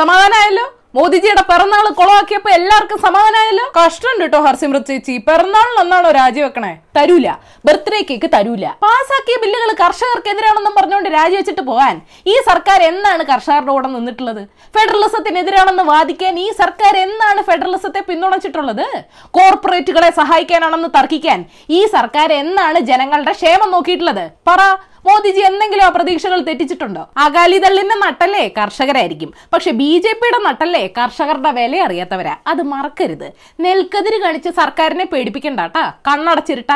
സമാധാനമായല്ലോ മോദിജിയുടെ പിറന്നാൾ കുളമാക്കിയപ്പോ എല്ലാവർക്കും സമാധാനമായല്ലോ കഷ്ടം കേട്ടോ ഹർസിമൃത് ചേച്ചി. പിറന്നാളിനൊന്നാണോ രാജിവെക്കണേ? തരൂല. ബർത്ത്ഡേ കേക്ക് തരൂല. പാസാക്കിയ ബില്ലുകൾ കർഷകർക്കെതിരാണെന്നും പറഞ്ഞുകൊണ്ട് രാജിവെച്ചിട്ട് പോകാൻ ഈ സർക്കാർ എന്നാണ് കർഷകരുടെ കൂടെ നിന്നിട്ടുള്ളത്? ഫെഡറലിസത്തിനെതിരാണെന്ന് വാദിക്കാൻ ഈ സർക്കാർ എന്നാണ് ഫെഡറലിസത്തെ പിന്തുണച്ചിട്ടുള്ളത്? കോർപ്പറേറ്റുകളെ സഹായിക്കാനാണെന്ന് തർക്കിക്കാൻ ഈ സർക്കാർ എന്നാണ് ജനങ്ങളുടെ ക്ഷേമം നോക്കിയിട്ടുള്ളത്? പറ. മോദിജി എന്തെങ്കിലും ആ പ്രതീക്ഷകൾ തെറ്റിച്ചിട്ടുണ്ടോ? അകാലിദളിന്റെ നട്ടല്ലേ കർഷകരായിരിക്കും. പക്ഷെ ബി ജെ പിയുടെ നട്ടല്ലേ കർഷകരുടെ വില അറിയാത്തവരാ. അത് മറക്കരുത്. നെൽക്കതിര് കാണിച്ച് സർക്കാരിനെ പേടിപ്പിക്കണ്ടാട്ടാ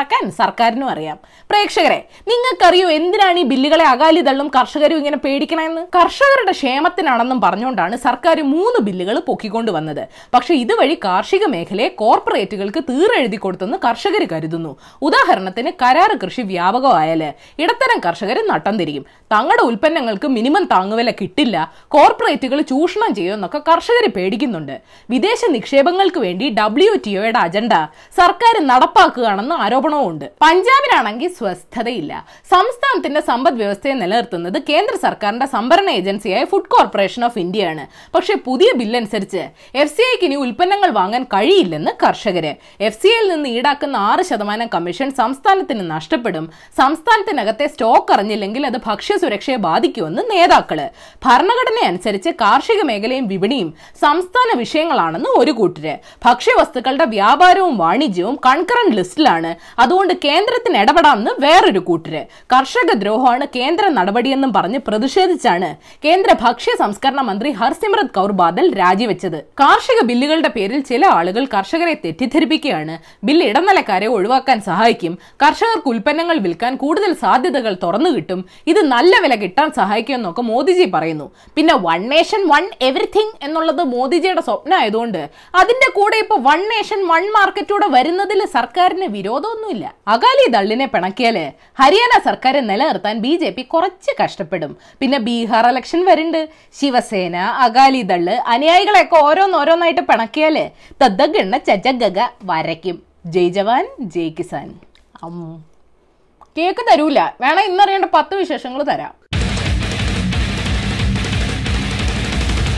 കണ്ണടച്ചിരുട്ടാക്കാൻ സർക്കാരിനും അറിയാം. പ്രേക്ഷകരെ നിങ്ങൾക്കറിയോ എന്തിനാണ് ഈ ബില്ലുകളെ അകാലി തള്ളും കർഷകരും ഇങ്ങനെ പേടിക്കണമെന്ന് കർഷകരുടെ ക്ഷേമത്തിനാണെന്നും പറഞ്ഞുകൊണ്ടാണ് സർക്കാർ മൂന്ന് ബില്ലുകൾ പൊക്കിക്കൊണ്ട് വന്നത്. പക്ഷേ ഇതുവഴി കാർഷിക മേഖലയെ കോർപ്പറേറ്റുകൾക്ക് തീറെഴുതി കൊടുത്തെന്ന് കർഷകർ കരുതുന്നു. ഉദാഹരണത്തിന് കരാറ് കൃഷി വ്യാപകമായാൽ ഇടത്തരം കർഷകർ നട്ടം തിരിയും. തങ്ങളുടെ ഉൽപ്പന്നങ്ങൾക്ക് മിനിമം താങ്ങുവില കിട്ടില്ല. കോർപ്പറേറ്റുകൾ ചൂഷണം ചെയ്യുമെന്നൊക്കെ കർഷകർ പേടിക്കുന്നുണ്ട്. വിദേശ നിക്ഷേപങ്ങൾക്ക് വേണ്ടി ഡബ്ല്യു ടി ഒയുടെ അജണ്ട സർക്കാർ നടപ്പാക്കുകയാണെന്ന് ആരോപണവുമുണ്ട് പഞ്ചാബിലാണെങ്കിൽ സ്വസ്ഥതയില്ല. സംസ്ഥാനത്തിന്റെ സമ്പദ് വ്യവസ്ഥയെ നിലനിർത്തുന്നത് കേന്ദ്ര സർക്കാരിന്റെ സംഭരണ ഏജൻസിയായ ഫുഡ് കോർപ്പറേഷൻ ഓഫ് ഇന്ത്യയാണ്. പക്ഷേ പുതിയ ബില്ലനുസരിച്ച് എഫ് സി ഐക്ക് ഇനി ഉൽപ്പന്നങ്ങൾ വാങ്ങാൻ കഴിയില്ലെന്ന് കർഷകര്. എഫ് സി ഐയിൽ നിന്ന് ഈടാക്കുന്ന ആറ് ശതമാനം കമ്മീഷൻ സംസ്ഥാനത്തിന് നഷ്ടപ്പെടും. സംസ്ഥാനത്തിനകത്തെ സ്റ്റോക്ക് അറിഞ്ഞില്ലെങ്കിൽ അത് ഭക്ഷ്യസുരക്ഷയെ ബാധിക്കുമെന്ന് നേതാക്കൾ. ഭരണഘടന അനുസരിച്ച് കാർഷിക മേഖലയും വിപണിയും സംസ്ഥാന വിഷയങ്ങളാണെന്ന് ഒരു കൂട്ടര്. ഭക്ഷ്യവസ്തുക്കളുടെ വ്യാപാരവും വാണിജ്യവും കൺകറന്റ് ലിസ്റ്റിലാണ്. അതുകൊണ്ട് കേന്ദ്രത്തിന് ഇടപെടാമെന്ന് വേറൊരു കൂട്ടര്. കർഷക ദ്രോഹമാണ് കേന്ദ്ര നടപടിയെന്നും പറഞ്ഞ് പ്രതിഷേധിച്ചാണ് കേന്ദ്ര ഭക്ഷ്യ സംസ്കരണ മന്ത്രി ഹർസിമ്രത് കൗർ ബാദൽ രാജിവെച്ചത്. കാർഷിക ബില്ലുകളുടെ പേരിൽ ചില ആളുകൾ കർഷകരെ തെറ്റിദ്ധരിപ്പിക്കുകയാണ്. ബില്ല് ഇടനിലക്കാരെ ഒഴിവാക്കാൻ സഹായിക്കും. കർഷകർക്ക് ഉൽപ്പന്നങ്ങൾ വിൽക്കാൻ കൂടുതൽ സാധ്യതകൾ തുറന്നു കിട്ടും. ഇത് നല്ല വില കിട്ടാൻ സഹായിക്കുമെന്നൊക്കെ മോദിജി പറയുന്നു. പിന്നെ വൺ നേഷൻ വൺ എവറിഥിങ് എന്നുള്ളത് മോദിജിയുടെ സ്വപ്നമായതുകൊണ്ട് അതിന്റെ കൂടെ ഇപ്പൊ വൺ നേഷൻ വൺ മാർക്കറ്റൂടെ വരുന്നതിൽ സർക്കാരിന് വിരോധമൊന്നുമില്ല അകാലി ദള്ളിനെ പിണക്കിയാൽ ഹരിയാന സർക്കാർ നിലനിർത്താൻ ബി ജെ പി കുറച്ച് കഷ്ടപ്പെടും. പിന്നെ ബീഹാർ ഇലക്ഷൻ വരുന്നുണ്ട്. ശിവസേന അകാലി ദൾ അനുയായികളെയൊക്കെ ഓരോന്നോരോന്നായിട്ട് പിണക്കിയാൽ തദ്ദഗണ്ണ ചജഗഗ വരയ്ക്കും. ജയ് ജവാൻ ജയ് കിസാൻ. കേക്ക് തരൂല. വേണം ഇന്നറിയേണ്ട പത്ത് വിശേഷങ്ങൾ തരാം.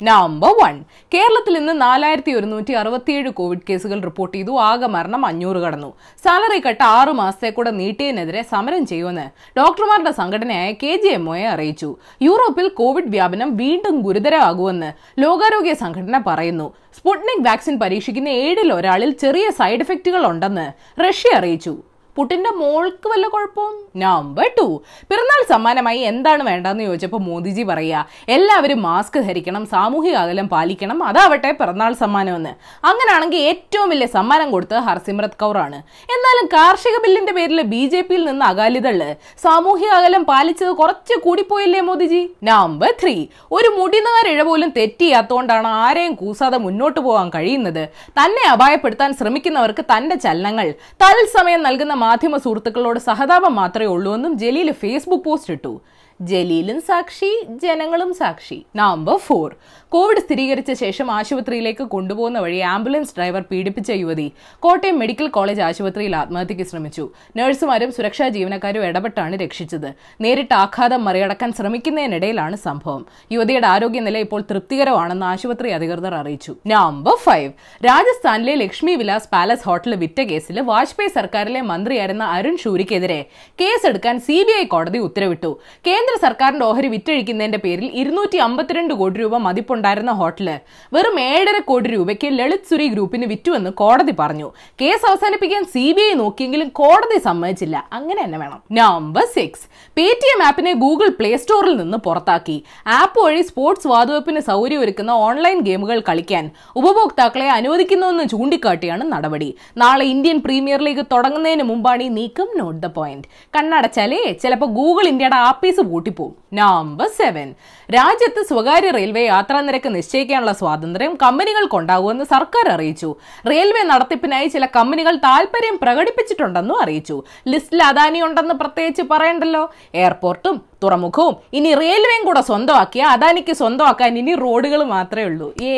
നമ്പർ വൺ കേരളത്തിൽ ഇന്ന് നാലായിരത്തി ഒരുന്നൂറ്റി അറുപത്തിയേഴ് കോവിഡ് കേസുകൾ റിപ്പോർട്ട് ചെയ്തു. ആകെ മരണം അഞ്ഞൂറ് കടന്നു. സാലറി കട്ട് ആറു മാസത്തെ കൂടെ നീട്ടിയതിനെതിരെ സമരം ചെയ്യുമെന്ന് ഡോക്ടർമാരുടെ സംഘടനയായ കെ ജി എം അറിയിച്ചു. യൂറോപ്പിൽ കോവിഡ് വ്യാപനം വീണ്ടും ഗുരുതരമാകുമെന്ന് ലോകാരോഗ്യ സംഘടന പറയുന്നു. സ്പുട്നിക് വാക്സിൻ പരീക്ഷിക്കുന്ന ഏഴിൽ ഒരാളിൽ ചെറിയ സൈഡ് എഫക്റ്റുകൾ ഉണ്ടെന്ന് റഷ്യ അറിയിച്ചു. പുട്ടിന്റെ മോൾക്ക് വല്ല കുഴപ്പവും? നമ്പർ ടു പിറന്നാൾ സമ്മാനമായി എന്താണ് വേണ്ടതെന്ന് ചോദിച്ചപ്പോൾ മോദിജി പറയുക എല്ലാവരും മാസ്ക് ധരിക്കണം സാമൂഹിക അകലം പാലിക്കണം അതാവട്ടെ പിറന്നാൾ സമ്മാനമെന്ന്. അങ്ങനെയാണെങ്കിൽ ഏറ്റവും വലിയ സമ്മാനം കൊടുത്തത് ഹർസിമ്രത് കൗറാണ്. എന്നാലും കാർഷിക ബില്ലിന്റെ പേരിൽ ബി ജെ പിയിൽ നിന്ന് അകാലിതൾ സാമൂഹിക അകലം പാലിച്ചത് കുറച്ച് കൂടിപ്പോയില്ലേ മോദിജി? നമ്പർ ത്രീ ഒരു മുടിനാരിഴ പോലും തെറ്റിയാത്തോണ്ടാണ് ആരെയും കൂസാതെ മുന്നോട്ട് പോകാൻ കഴിയുന്നത്. തന്നെ അപായപ്പെടുത്താൻ ശ്രമിക്കുന്നവർക്ക് തന്റെ ചലനങ്ങൾ തത്സമയം നൽകുന്ന മാധ്യമ സുഹൃത്തുക്കളോട് സഹതാപം മാത്രമേ ഉള്ളൂ എന്നും ജലീൽ ഫേസ്ബുക്ക് പോസ്റ്റ് ഇട്ടു ജലീലും സാക്ഷി ജനങ്ങളും സാക്ഷി. നമ്പർ ഫോർ കോവിഡ് സ്ഥിരീകരിച്ച ശേഷം ആശുപത്രിയിലേക്ക് കൊണ്ടുപോകുന്ന വഴി ആംബുലൻസ് ഡ്രൈവർ പീഡിപ്പിച്ച യുവതി കോട്ടയം മെഡിക്കൽ കോളേജ് ആശുപത്രിയിൽ ആത്മഹത്യയ്ക്ക് ശ്രമിച്ചു. നഴ്സുമാരും സുരക്ഷാ ജീവനക്കാരും ഇടപെട്ടാണ് രക്ഷിച്ചത്. നേരിട്ട് ആഘാതം മറികടക്കാൻ ശ്രമിക്കുന്നതിനിടയിലാണ് സംഭവം. യുവതിയുടെ ആരോഗ്യനില ഇപ്പോൾ തൃപ്തികരമാണെന്ന് ആശുപത്രി അധികൃതർ അറിയിച്ചു. നമ്പർ ഫൈവ് രാജസ്ഥാനിലെ ലക്ഷ്മി വിലാസ് പാലസ് ഹോട്ടൽ വിറ്റ കേസിൽ വാജ്പേയി സർക്കാരിലെ മന്ത്രിയായിരുന്ന അരുൺ ഷൂരിക്കെതിരെ കേസെടുക്കാൻ സി ബി ഐ കോടതി ഉത്തരവിട്ടു. കേന്ദ്ര സർക്കാരിന്റെ ഓഹരി വിറ്റഴിക്കുന്നതിന്റെ പേരിൽ ഇരുന്നൂറ്റി അമ്പത്തിരണ്ട് കോടി രൂപ മതിപ്പുണ്ടായിരുന്ന ഹോട്ടൽ വെറും ഏഴര കോടി രൂപയ്ക്ക് ലളിത് സുരി ഗ്രൂപ്പിന് വിറ്റുവെന്ന് കോടതി പറഞ്ഞു. കേസ് അവസാനിപ്പിക്കാൻ സി ബി ഐ നോക്കിയെങ്കിലും കോടതി സമ്മതിച്ചില്ല. അങ്ങനെ തന്നെ വേണം. Number six Paytm ആപ്പിനെ ഗൂഗിൾ പ്ലേ സ്റ്റോറിൽ നിന്ന് പുറത്താക്കി. ആപ്പ് വഴി സ്പോർട്സ് വാതുവെപ്പിന് സൗകര്യമൊരുക്കുന്ന ഓൺലൈൻ ഗെയിമുകൾ കളിക്കാൻ ഉപഭോക്താക്കളെ അനുവദിക്കുന്നുവെന്ന് ചൂണ്ടിക്കാട്ടിയാണ് നടപടി. നാളെ ഇന്ത്യൻ പ്രീമിയർ ലീഗ് തുടങ്ങുന്നതിന് മുമ്പാണ് ഈ നീക്കം നോട്ട് ദ പോയിന്റ്. കണ്ണടച്ചാലേ ചിലപ്പോൾ ഗൂഗിൾ ഇന്ത്യയുടെ ആപ്പീസ് പൂട്ടിപ്പോവും നമ്പർ സെവൻ രാജ്യത്ത് സ്വകാര്യ റെയിൽവേ യാത്രാ നിരക്ക് നിശ്ചയിക്കാനുള്ള സ്വാതന്ത്ര്യം കമ്പനികൾക്കുണ്ടാകുമെന്ന് സർക്കാർ അറിയിച്ചു. റെയിൽവേ നടത്തിപ്പിനായി ചില കമ്പനികൾ താൽപര്യം പ്രകടിപ്പിച്ചിട്ടുണ്ടെന്നും അറിയിച്ചു. ലിസ്റ്റിൽ അദാനി ഉണ്ടെന്ന് പ്രത്യേകിച്ച് പറയണ്ടല്ലോ? എയർപോർട്ടും തുറമുഖവും. ഇനി റെയിൽവേയും കൂടെ സ്വന്തമാക്കിയ അദാനിക്ക് സ്വന്തമാക്കാൻ ഇനി റോഡുകൾ മാത്രമേ ഉള്ളൂ. ഏ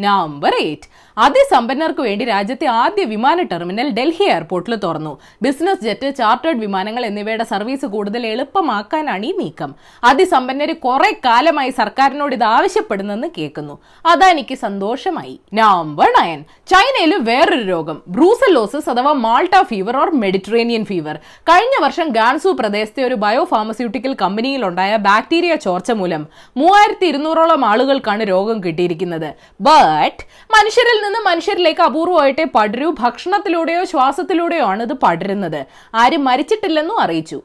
നമ്പർ എയ്റ്റ് അതിസമ്പന്നർക്ക് വേണ്ടി രാജ്യത്തെ ആദ്യ വിമാന ടെർമിനൽ ഡൽഹി എയർപോർട്ടിൽ തുറന്നു. ബിസിനസ് ജെറ്റ് ചാർട്ടേഡ് വിമാനങ്ങൾ എന്നിവയുടെ സർവീസ് കൂടുതൽ എളുപ്പമാക്കാനാണ് ഈ നീക്കം. അതിസമ്പന്നര് കുറെ കാലമായി സർക്കാരിനോട് ഇത് ആവശ്യപ്പെടുന്നെന്ന് കേൾക്കുന്നു. അദാനിക്ക് സന്തോഷമായി. നമ്പർ നയൻ ചൈനയിൽ വേറൊരു രോഗം. ബ്രൂസലോസിസ് അഥവാ Malta fever or Mediterranean fever. കഴിഞ്ഞ വർഷം ഗാൻസു പ്രദേശത്തെ ഒരു ബയോ ഫാർമസ്യൂട്ടിക്കൽ കമ്പനിയിലുണ്ടായ ബാക്ടീരിയ ചോർച്ച മൂലം മൂവായിരത്തി ഇരുന്നൂറോളം ആളുകൾക്കാണ് രോഗം കിട്ടിയിരിക്കുന്നത്. ബട്ട് മനുഷ്യരിൽ നിന്ന് മനുഷ്യരിലേക്ക് അപൂർവമായിട്ടേ പടരൂ. ഭക്ഷണത്തിലൂടെയോ ശ്വാസത്തിലൂടെയോ ആണ് ഇത് പടരുന്നത്. ആരും മരിച്ചിട്ടില്ലെന്നും അറിയിച്ചു.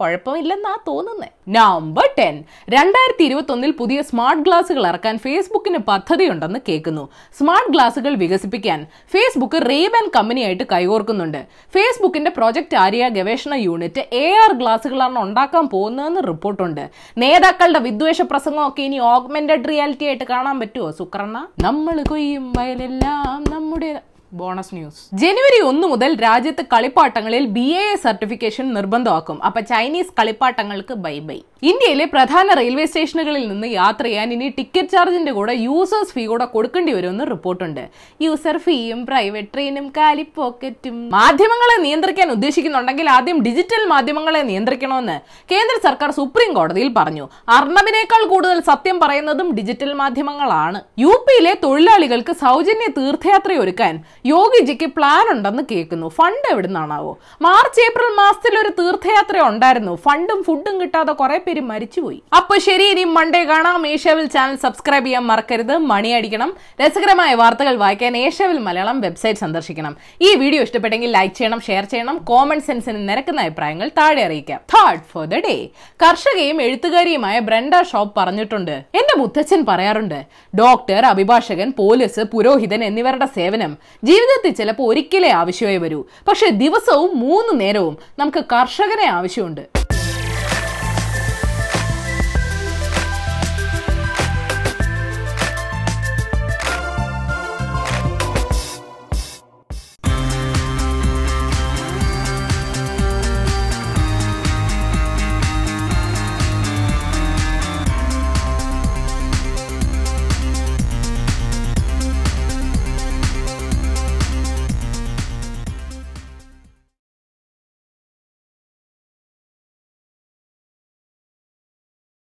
കുഴപ്പമില്ലെന്നാ തോന്നുന്നത് നമ്പർ ടെൻ രണ്ടായിരത്തി ഇരുപത്തി ഒന്നിൽ പുതിയ സ്മാർട്ട് ഗ്ലാസുകൾ ഇറക്കാൻ ഫേസ്ബുക്കിന് പദ്ധതിയുണ്ടെന്ന് കേൾക്കുന്നു. സ്മാർട്ട് ഗ്ലാസുകൾ വികസിപ്പിക്കാൻ ഫേസ്ബുക്ക് റേബൻ കമ്പനിയായിട്ട് കൈകോർക്കുന്നുണ്ട്. ഫേസ്ബുക്കിന്റെ പ്രൊജക്ട് ആര്യ ഗവേഷണ യൂണിറ്റ് എ ആർ ഗ്ലാസുകളാണ് ഉണ്ടാക്കാൻ പോകുന്നതെന്ന് റിപ്പോർട്ടുണ്ട്. നേതാക്കളുടെ വിദ്വേഷ പ്രസംഗമൊക്കെ ഇനി ഓഗ്മെന്റഡ് റിയാലിറ്റി ആയിട്ട് കാണാൻ പറ്റുമോ സുക്രണ്ണ നമ്മൾ കൊയ്യും വയലെല്ലാം നമ്മുടെ ബോണസ് ന്യൂസ്. ജനുവരി ഒന്ന് മുതൽ രാജ്യത്ത് കളിപ്പാട്ടങ്ങളിൽ ബി എ സർട്ടിഫിക്കേഷൻ നിർബന്ധമാക്കും. അപ്പൊ ചൈനീസ് കളിപ്പാട്ടങ്ങൾക്ക് ബൈ ബൈ. ഇന്ത്യയിലെ പ്രധാന റെയിൽവേ സ്റ്റേഷനുകളിൽ നിന്ന് യാത്ര ചെയ്യാൻ ഇനി ടിക്കറ്റ് ചാർജിന്റെ കൂടെ യൂസേഴ്സ് ഫീ കൂടെ കൊടുക്കേണ്ടി വരുമെന്ന് റിപ്പോർട്ടുണ്ട്. യൂസർ ഫീയും പ്രൈവറ്റ് ട്രെയിനും കാലിപ്പോക്കറ്റും മാധ്യമങ്ങളെ നിയന്ത്രിക്കാൻ ഉദ്ദേശിക്കുന്നുണ്ടെങ്കിൽ ആദ്യം ഡിജിറ്റൽ മാധ്യമങ്ങളെ നിയന്ത്രിക്കണമെന്ന് കേന്ദ്ര സർക്കാർ സുപ്രീം കോടതിയിൽ പറഞ്ഞു. അർണബിനേക്കാൾ കൂടുതൽ സത്യം പറയുന്നതും ഡിജിറ്റൽ മാധ്യമങ്ങളാണ്. യു പിയിലെ തൊഴിലാളികൾക്ക് സൗജന്യ തീർത്ഥയാത്ര ഒരുക്കാൻ യോഗിജിക്ക് പ്ലാൻ ഉണ്ടെന്ന് കേൾക്കുന്നു. ഫണ്ട് എവിടെ നിന്നാണാവോ മാർച്ച് ഏപ്രിൽ മാസത്തിൽ ഒരു തീർത്ഥയാത്ര ഉണ്ടായിരുന്നു. ഫണ്ടും ഫുഡും കിട്ടാതെ കുറെ പേര് മരിച്ചുപോയി. അപ്പൊ ശരി ഇനി മൺഡേ കാണാം. ഏഷ്യാവിൽ ചാനൽ സബ്സ്ക്രൈബ് ചെയ്യാൻ മറക്കരുത്. മണി അടിക്കണം. രസകരമായ വാർത്തകൾ വായിക്കാൻ ഏഷ്യാവിൽ മലയാളം വെബ്സൈറ്റ് സന്ദർശിക്കണം. ഈ വീഡിയോ ഇഷ്ടപ്പെട്ടെങ്കിൽ ലൈക്ക് ചെയ്യണം ഷെയർ ചെയ്യണം കോമൺ സെൻസിന് നിരക്കുന്ന അഭിപ്രായങ്ങൾ താഴെ അറിയിക്കാം. തേർഡ് ഫോർ ദ ഡേ കർഷകയും എഴുത്തുകാരിയുമായ ബ്രണ്ട ഷോപ്പ് പറഞ്ഞിട്ടുണ്ട്. എന്റെ മുത്തച്ഛൻ പറയാറുണ്ട് ഡോക്ടർ അഭിഭാഷകൻ പോലീസ് പുരോഹിതൻ എന്നിവരുടെ സേവനം. ജീവിതത്തിൽ ചിലപ്പോൾ ഒരിക്കലേ ആവശ്യമായി വരൂ. പക്ഷേ ദിവസവും മൂന്ന് നേരവും നമുക്ക് കർഷകനെ ആവശ്യമുണ്ട്.